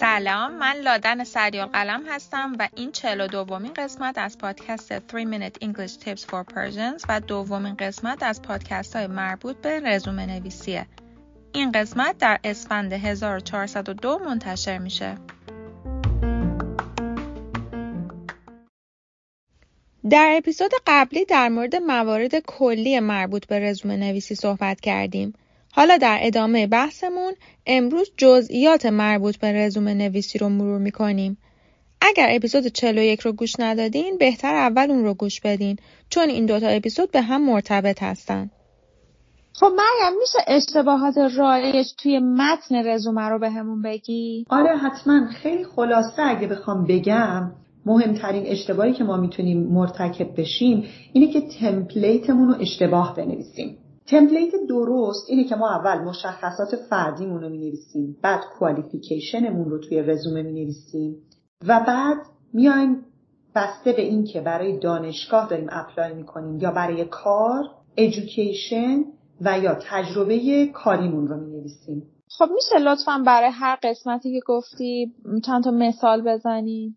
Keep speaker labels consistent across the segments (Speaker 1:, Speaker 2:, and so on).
Speaker 1: سلام من لادن سریال قلم هستم و این چلو دومین قسمت از پادکست 3 Minute English Tips for Persians و دومین قسمت از پادکست های مربوط به رزومه نویسیه. این قسمت در اسفند 1402 منتشر میشه. در اپیزود قبلی در مورد موارد کلی مربوط به رزومه نویسی صحبت کردیم. حالا در ادامه بحثمون امروز جزئیات مربوط به رزومه نویسی رو مرور می‌کنیم. اگر اپیزود 41 رو گوش ندادین بهتر اول اون رو گوش بدین چون این دوتا اپیزود به هم مرتبط هستن.
Speaker 2: خب مریم میشه اشتباهات رایج توی متن رزومه رو به همون بگی؟
Speaker 3: آره حتما خیلی خلاصه اگه بخوام بگم مهمترین اشتباهی که ما می‌تونیم مرتکب بشیم اینه که template مون رو اشتباه بنویسیم template درست اینه که ما اول مشخصات فردیمون رو می نویسیم بعد qualification مون رو توی رزومه می نویسیم و بعد میایم بسته به این که برای دانشگاه داریم apply می‌کنیم یا برای کار education و یا تجربه کاریمون رو می نویسیم
Speaker 2: خب میشه لطفا برای هر قسمتی که گفتی چند تا مثال بزنی؟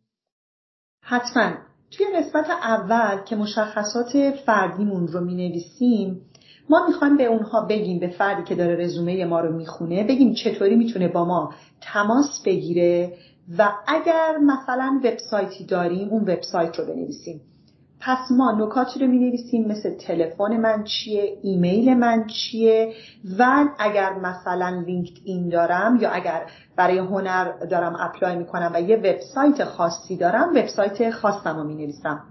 Speaker 3: حتما توی قسمت اول که مشخصات فردیمون رو می نویسیم ما می‌خوایم به اونها بگیم به فردی که داره رزومه ما رو می‌خونه بگیم چطوری می‌تونه با ما تماس بگیره و اگر مثلا وبسایتی داریم اون وبسایت رو بنویسیم. پس ما نکاتی رو می نویسیم مثل تلفن من چیه ایمیل من چیه و اگر مثلا لینکد این دارم یا اگر برای هنر دارم apply می کنم و یه وبسایت خاصی دارم وبسایت خاصم رو می نویسم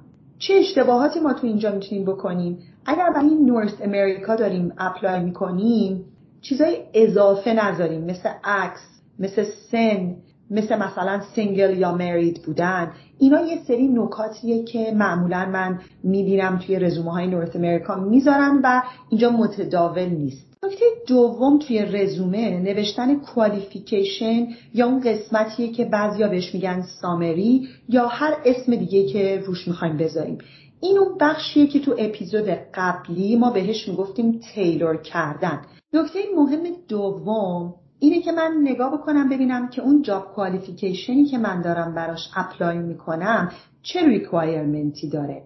Speaker 3: چه اشتباهاتی ما تو اینجا می‌تونیم بکنیم؟ اگر برای North America داریم apply می‌کنیم چیزای اضافه نذاریم مثل عکس مثل سن. مثل مثلا single یا married بودن. اینا یه سری نکاتیه که معمولا من می‌بینم توی رزومه های North America می‌ذارن و اینجا متداول نیست. نکته دوم توی رزومه نوشتن qualification یا اون قسمتیه که بعضیا بهش میگن summary یا هر اسم دیگه که روش می‌خوایم بذاریم. این اون بخشیه که تو اپیزود قبلی ما بهش می‌گفتیم tailor کردن. نکته مهم دوم اینه که من نگاه بکنم ببینم که اون job qualification ی که من دارم براش apply می‌کنم چه requirement ی داره.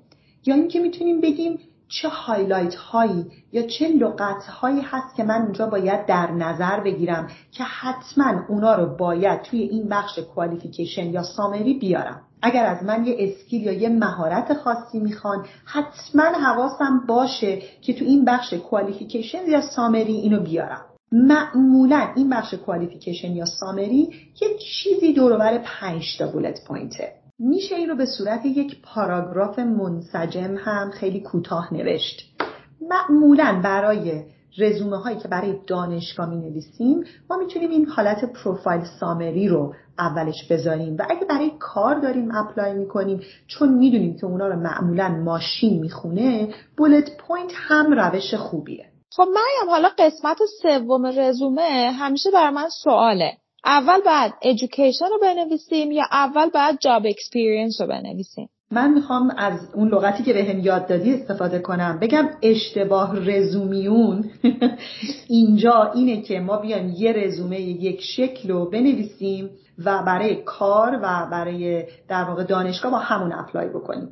Speaker 3: یا اینکه می‌تونیم بگیم چه highlight هایی یا چه لغت هایی هست که من اونجا باید در نظر بگیرم که حتما اونا رو باید توی این بخش qualification یا summary بیارم. اگر از من یه skill یا یه مهارت خاصی می‌خوان حتما حواسم باشه که تو این بخش qualification یا سامری اینو بیارم. معمولا این بخش کوالیفیکیشن یا سامری یه چیزی دوروبر پنج تا بولت پوینته میشه این رو به صورت یک پاراگراف منسجم هم خیلی کوتاه نوشت. معمولا برای رزومه هایی که برای دانشگاه می نویسیم ما می‌تونیم این حالت پروفایل سامری رو اولش بذاریم و اگه برای کار داریم اپلای می‌کنیم چون می‌دونیم که اونا رو معمولا ماشین می‌خونه bullet point هم روش خوبیه.
Speaker 2: خب مریم حالا قسمت سوم رزومه همیشه بر من سواله. اول بعد education رو بنویسیم یا اول بعد job experience رو بنویسیم؟
Speaker 3: من می‌خوام از اون لغتی که بهم یاد دادی استفاده کنم. بگم اشتباه رزومیون اینجا اینه که ما بیایم یه رزومه یک شکل رو بنویسیم و برای کار و برای در واقع دانشگاه با همون apply بکنیم.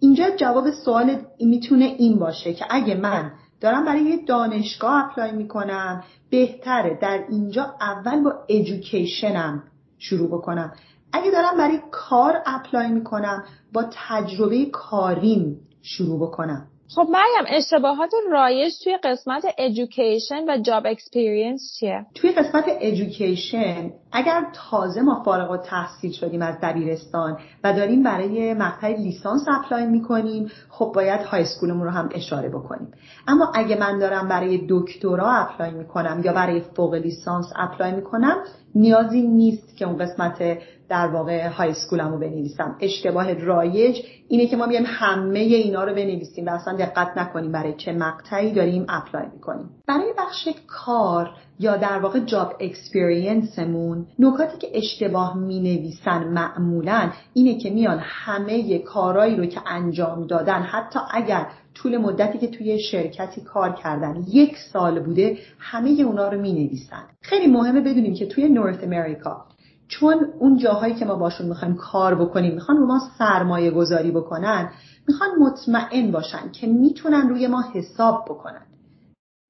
Speaker 3: اینجا جواب سوال می‌تونه این باشه که اگه من دارم برای یه دانشگاه apply می‌کنم. بهتره. در اینجا اول با education م شروع بکنم. اگه دارم برای کار apply می‌کنم با تجربه کاریم شروع بکنم.
Speaker 2: خب مریم اشتباهات رایج توی قسمت education و job experience چیه؟
Speaker 3: توی قسمت education اگر تازه ما فارغ تحصیل شدیم از دبیرستان و داریم برای مقطع لیسانس apply می‌کنیم خب باید high school مون رو هم اشاره بکنیم. اما اگه من دارم برای دکترا apply می‌کنم یا برای فوق لیسانس apply می‌کنم نیازی نیست که اون قسمت در واقع high school م رو بنویسم. اشتباه رایج اینه که ما بیایم همه اینا رو بنویسیم و اصلا دقت نکنیم برای چه مقطعی داریم apply می‌کنیم. برای بخش کار یا در واقع job experience مون نکاتی که اشتباه می نویسن معمولا اینه که میان همه کارهایی رو که انجام دادن حتی اگر طول مدتی که توی شرکتی کار کردن یک سال بوده همه اونا رو می نویسن خیلی مهمه بدونیم که توی نورث امریکا چون اون جاهایی که ما باشون می‌خوایم کار بکنیم می‌خوان رو ما سرمایه گذاری بکنن می‌خوان مطمئن باشن که می‌تونن روی ما حساب بکنن.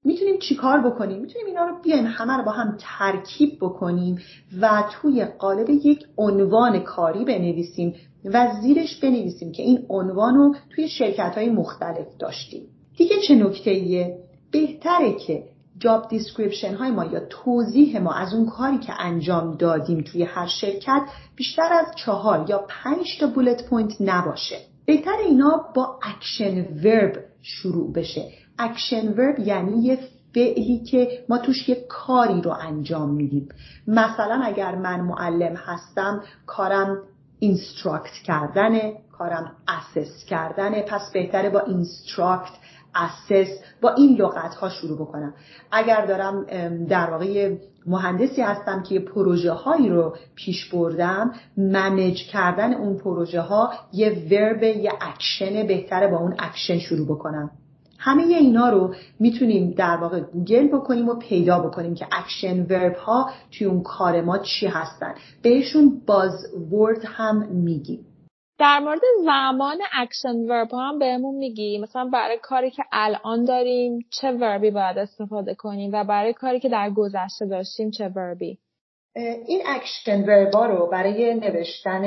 Speaker 3: می‌تونیم چیکار بکنیم؟ می‌تونیم اینا رو بیایم همه رو با هم ترکیب بکنیم و توی قالب یک عنوان کاری بنویسیم و زیرش بنویسیم که این عنوان رو توی شرکت های مختلف داشتیم. دیگه چه نکته؟ بهتره که job description های ما یا توضیح ما از اون کاری که انجام دادیم توی هر شرکت بیشتر از چهار یا پنج تا bullet point نباشه. بهتر اینا با action verb شروع بشه. action verb یعنی یه فعلی که ما توش یه کاری رو انجام میدیم. مثلا اگر من معلم هستم کارم instruct کردنه کارم assess کردنه پس بهتره با instruct assess با این لغت ها شروع بکنم. اگر دارم در واقع مهندسی هستم که پروژه هایی رو پیش بردم manage کردن اون پروژه ها یه verb یه اکشن بهتره با اون اکشن شروع بکنم. همه اینا رو می‌تونیم در واقع گوگل بکنیم و پیدا بکنیم که action verb ها توی اون کار ما چی هستن. بهشون buzzword هم میگیم.
Speaker 2: در مورد زمان action verb هم بهمون میگی. مثلا برای کاری که الان داریم چه verb ی باید استفاده کنیم و برای کاری که در گذشته داشتیم چه verb ی؟
Speaker 3: این action verb ا رو برای نوشتن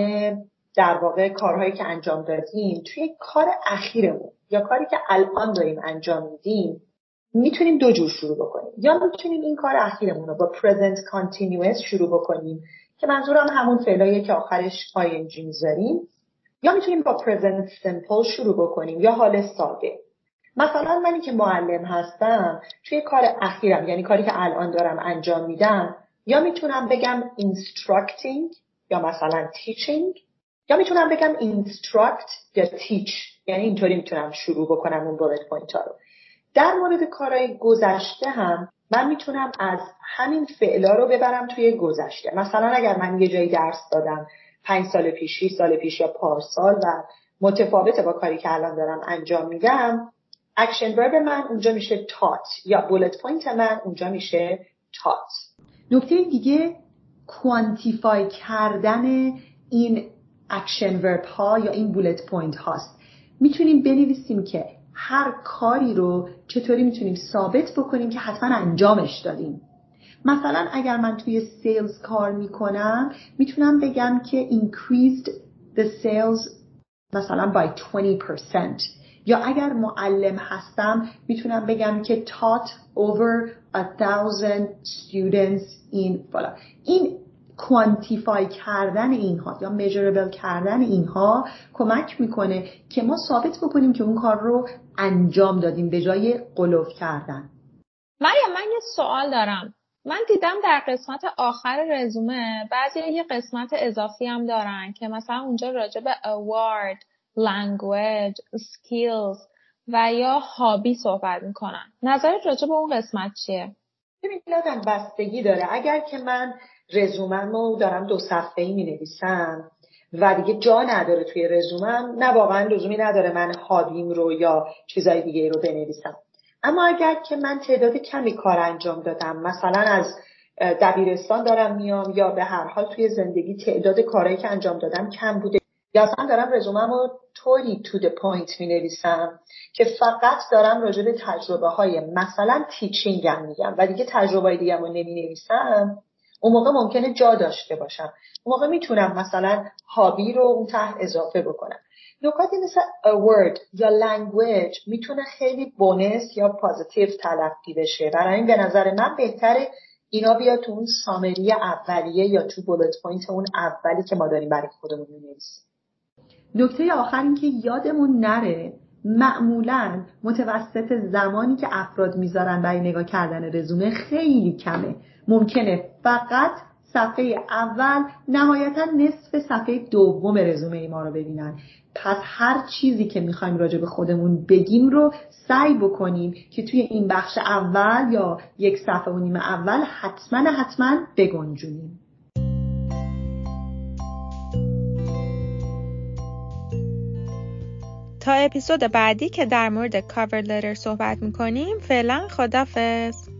Speaker 3: در واقع کارهایی که انجام دادیم توی کار اخیرمون یا کاری که الان داریم انجام میدیم می‌تونیم دو جور شروع بکنیم. یا می‌تونیم این کار اخیرمون رو با present continuous شروع بکنیم که منظورم همون فعلاییه که آخرش ing می‌ذاریم. یا می‌تونیم با present simple شروع بکنیم یا حال ساده. مثلا منی که معلم هستم توی کار اخیرم یعنی کاری که الان دارم انجام میدم یا می‌تونم بگم instructing یا مثلا teaching. یا می‌تونم بگم instruct یا teach یعنی اینطوری می‌تونم شروع بکنم اون bullet point ها رو. در مورد کارهای گذشته هم من می‌تونم از همین فعلا رو ببرم توی گذشته. مثلا اگر من یه جایی درس دادم پنج سال پیش 6 سال پیش یا پارسال و متفاوته با کاری که الان دارم انجام میدم action verb من اونجا میشه تات یا bullet point من اونجا میشه تات نکته دیگه quantify کردن این action verb ها یا این bullet point هاست. می‌تونیم بنویسیم که هر کاری رو چطوری می‌تونیم ثابت بکنیم که حتما انجامش دادیم. مثلا اگر من توی sales کار می‌کنم می‌تونم بگم که increased the sales مثلا by 20% یا اگر معلم هستم می‌تونم بگم که taught over a thousand students in فلا این کوانتیفای کردن اینها یا میجربل کردن اینها کمک می‌کنه که ما ثابت بکنیم که اون کار رو انجام دادیم به جای قلوف کردن.
Speaker 2: مریم من یه سوال دارم. من دیدم در قسمت آخر رزومه بعضی یه قسمت اضافی هم دارن که مثلا اونجا راجع به award, language, skills و یا هابی صحبت می‌کنن. نظرت راجع به اون قسمت چیه؟
Speaker 3: ببین بستگی داره. اگر که من رزوممو دارم دو صفحه ای می نویسم و دیگه جا نداره توی رزومم. نه واقعا لزومی نداره من hobby م رو یا چیزای دیگه رو بنویسم. اما اگر که من تعداد کمی کار انجام دادم مثلا از دبیرستان دارم میام یا به هر حال توی زندگی تعداد کارهایی که انجام دادم کم بوده. یا اصلا دارم رزومم رو طوری to the point می نویسم که فقط دارم راجع به تجربه های مثلا teaching م میگم. و دیگه تجربه های دیگم رو نمی نویسم اون موقع ممکنه جا داشته باشم. اون موقع می‌تونم مثلا hobby رو اون ته اضافه بکنم. نکاتی مثل word یا language می‌تونه خیلی bonus یا positive تلقی بشه. برای این به نظر من بهتره اینا بیا تو اون summary اولیه یا تو bullet point اون اولی که ما داریم برای خودمون می‌نویسیم. نکته آخر این که یادمون نره معمولا متوسط زمانی که افراد می‌ذارن برای نگاه کردن رزومه خیلی کمه. ممکنه فقط صفحه اول نهایتا نصف صفحه دوم رزومه ما رو ببینن. پس هر چیزی که می‌خوایم راجع به خودمون بگیم رو سعی بکنیم که توی این بخش اول یا یک صفحه و نیم اول حتما حتما بگنجونیم.
Speaker 1: تا اپیزود بعدی که در مورد کاور لتر صحبت می‌کنیم فعلا خدافز